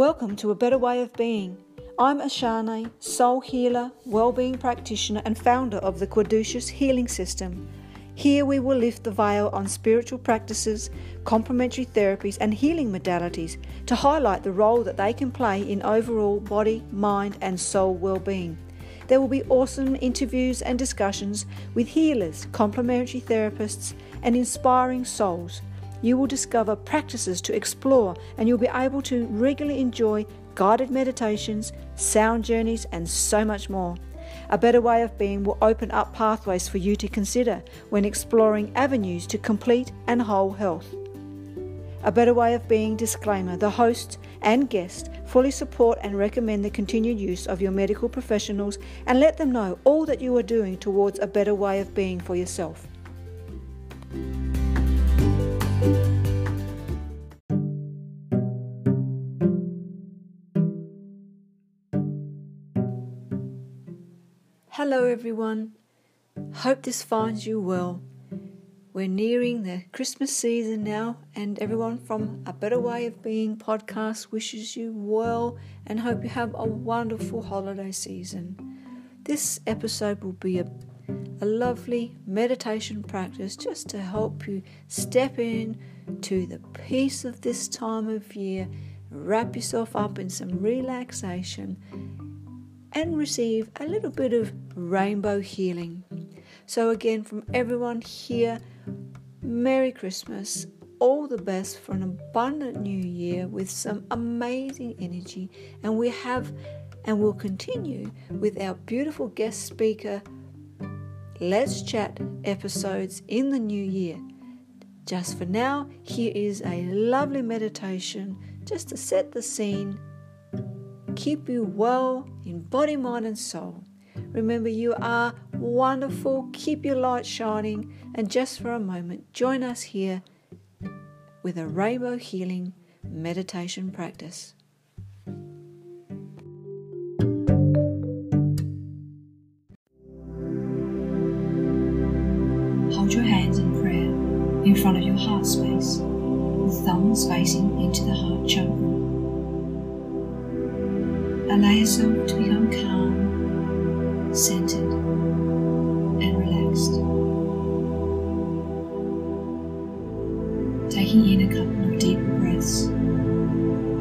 Welcome to A Better Way of Being. I'm Asharnaye, soul healer, well-being practitioner and founder of the Caduceus Healing System. Here we will lift the veil on spiritual practices, complementary therapies and healing modalities to highlight the role that they can play in overall body, mind and soul well-being. There will be awesome interviews and discussions with healers, complementary therapists and inspiring souls you will discover practices to explore and you'll be able to regularly enjoy guided meditations, sound journeys, and so much more. A better way of being will open up pathways for you to consider when exploring avenues to complete and whole health. A better way of being disclaimer the host and guest fully support and recommend the continued use of your medical professionals and let them know all that you are doing towards a better way of being for yourself. Hello, everyone. Hope this finds you well. We're nearing the Christmas season now, and everyone from A Better Way of Being podcast wishes you well and hope you have a wonderful holiday season. This episode will be a, a lovely meditation practice just to help you step in to the peace of this time of year, wrap yourself up in some relaxation and receive a little bit of rainbow healing. So, again, from everyone here, Merry Christmas, all the best for an abundant new year with some amazing energy. And we have and will continue with our beautiful guest speaker, Let's Chat episodes in the new year. Just for now, here is a lovely meditation just to set the scene keep you well in body, mind, and soul. Remember, you are wonderful. Keep your light shining. And just for a moment, join us here with a rainbow healing meditation practice. Hold your hands in prayer in front of your heart space, with thumbs facing into the heart chakra. Allow yourself to become calm, centered, and relaxed. Taking in a couple of deep breaths,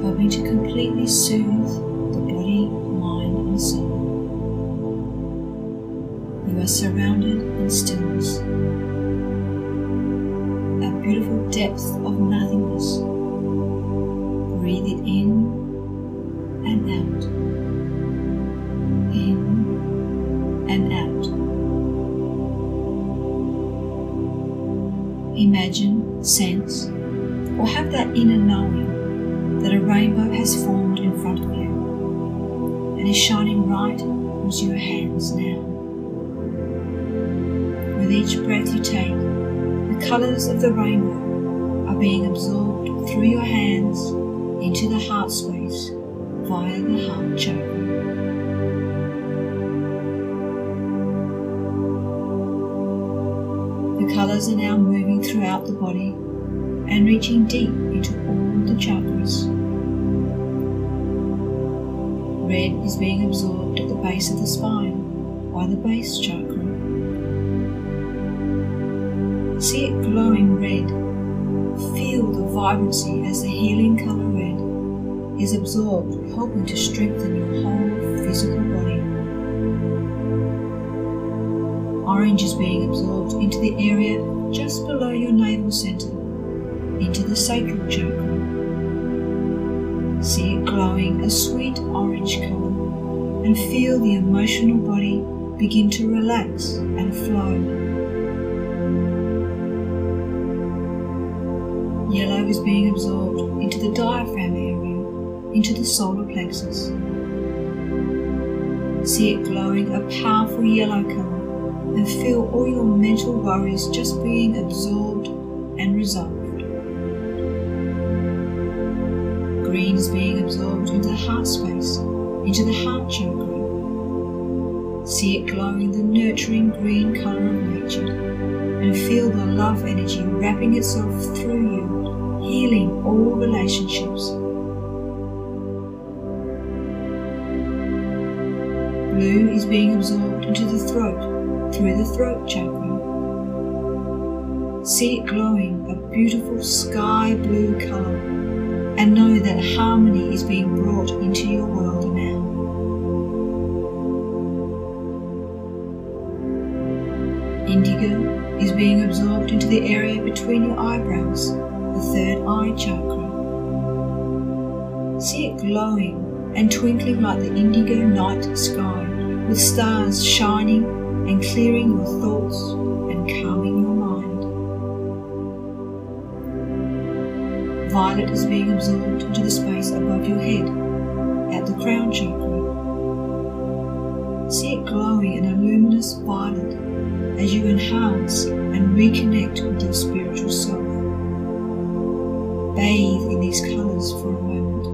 helping to completely soothe the body, mind, and soul. You are surrounded in stillness, a beautiful depth of nothingness. Inner knowing that a rainbow has formed in front of you and is shining right onto your hands now. With each breath you take, the colours of the rainbow are being absorbed through your hands into the heart space via the heart chakra. The colours are now moving throughout the body and reaching deep into all the chakras. Red is being absorbed at the base of the spine by the base chakra. See it glowing red. Feel the vibrancy as the healing colour red is absorbed, helping to strengthen your whole physical body orange is being absorbed into the area just below your navel center, into the sacral chakra. See it glowing a sweet orange color and feel the emotional body begin to relax and flow. Yellow is being absorbed into the diaphragm area, into the solar plexus. See it glowing a powerful yellow color and feel all your mental worries just being absorbed and resolved. brain is being absorbed into heart space, into the heart chakra. See it glowing the nurturing green colour of nature and feel the love energy wrapping itself through you, healing all relationships. Blue is being absorbed into the throat through the throat chakra. See it glowing a beautiful sky blue colour and know that harmony is being brought into your world now. Indigo is being absorbed into the area between your eyebrows, the third eye chakra. See it glowing and twinkling like the indigo night sky, with stars shining and clearing your thoughts and calming your mind. Violet is being absorbed into the space above your head, at the crown chakra. See it glowing in a luminous violet as you enhance and reconnect with your spiritual self. Bathe in these colours for a moment.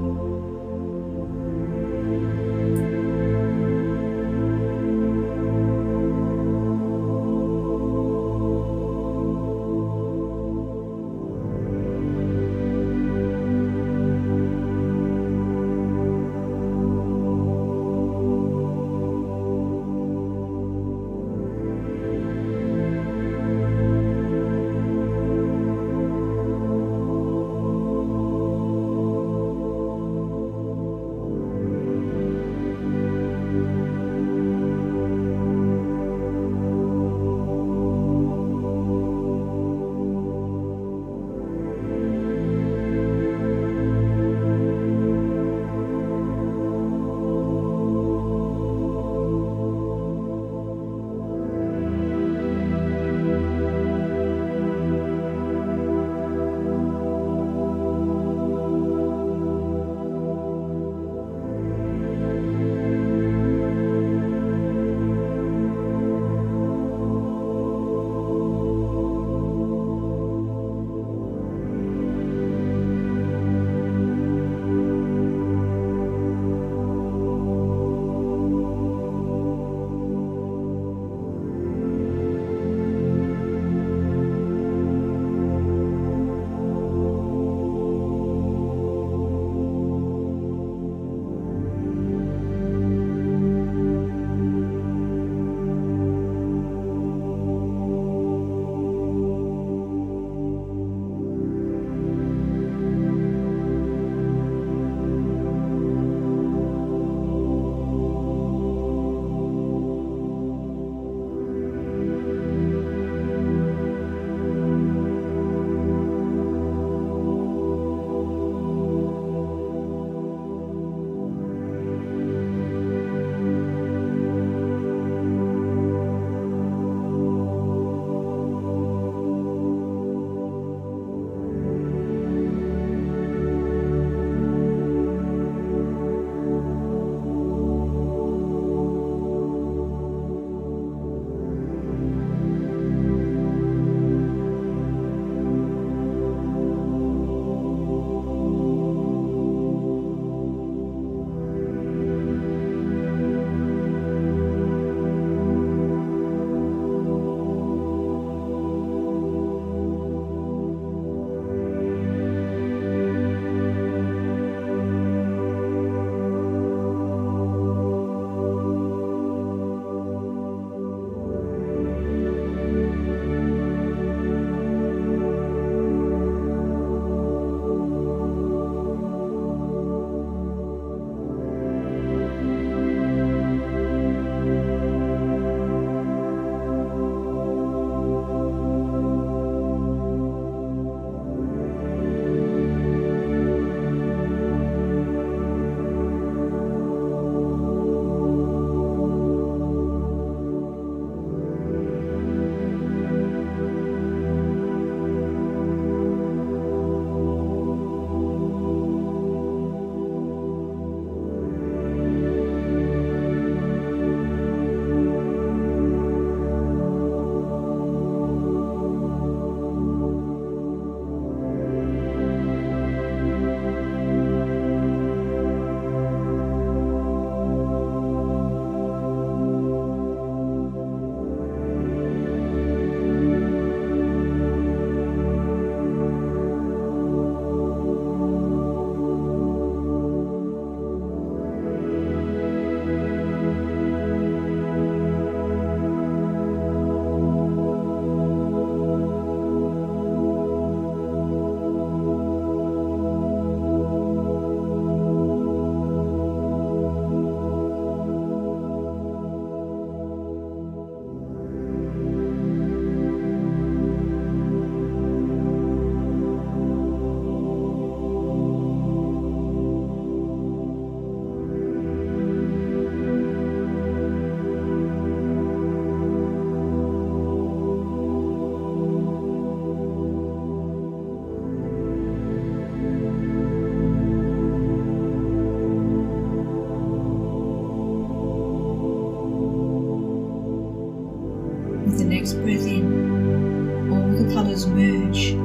With the next breath in, all the colours merge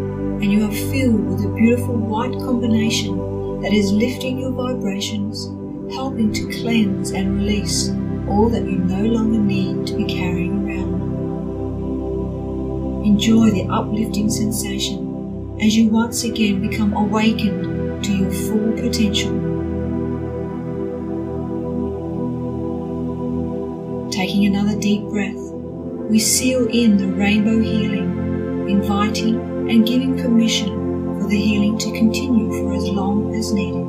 and you are filled with a beautiful white combination that is lifting your vibrations, helping to cleanse and release all that you no longer need to be carrying around. Enjoy the uplifting sensation as you once again become awakened to your full potential. Taking another deep breath, we seal in the rainbow healing, inviting and giving permission for the healing to continue for as long as needed.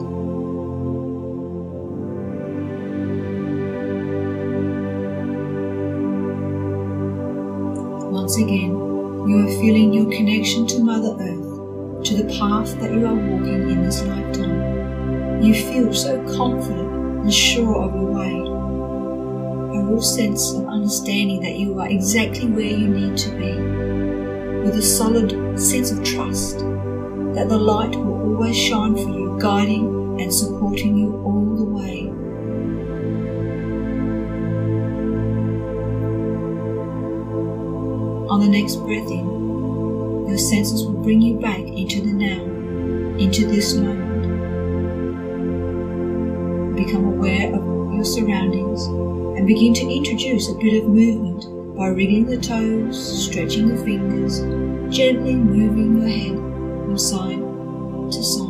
Once again, you are feeling your connection to Mother Earth, to the path that you are walking in this lifetime. You feel so confident and sure of your way. A real sense of understanding that you are exactly where you need to be, with a solid sense of trust that the light will always shine for you, guiding and supporting you all the way. On the next breath in, your senses will bring you back into the now, into this moment. Become aware of your surroundings and begin to introduce a bit of movement by wriggling the toes, stretching the fingers, gently moving your head from side to side.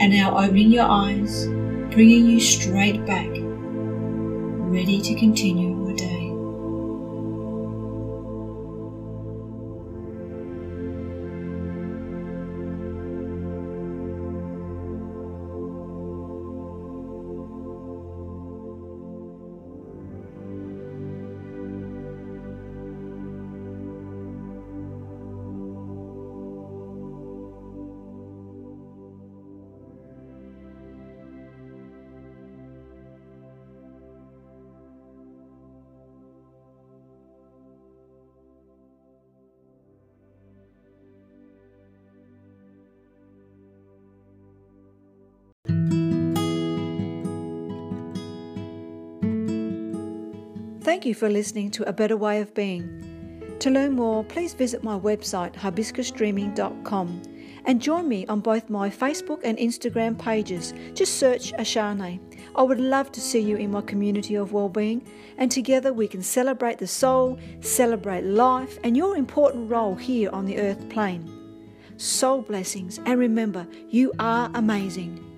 And now opening your eyes, bringing you straight back, ready to continue Thank you for listening to A Better Way of Being. To learn more, please visit my website hibiscusdreaming.com and join me on both my Facebook and Instagram pages. Just search Asharnaye. I would love to see you in my community of well-being and together we can celebrate the soul, celebrate life and your important role here on the earth plane. Soul blessings and remember, you are amazing.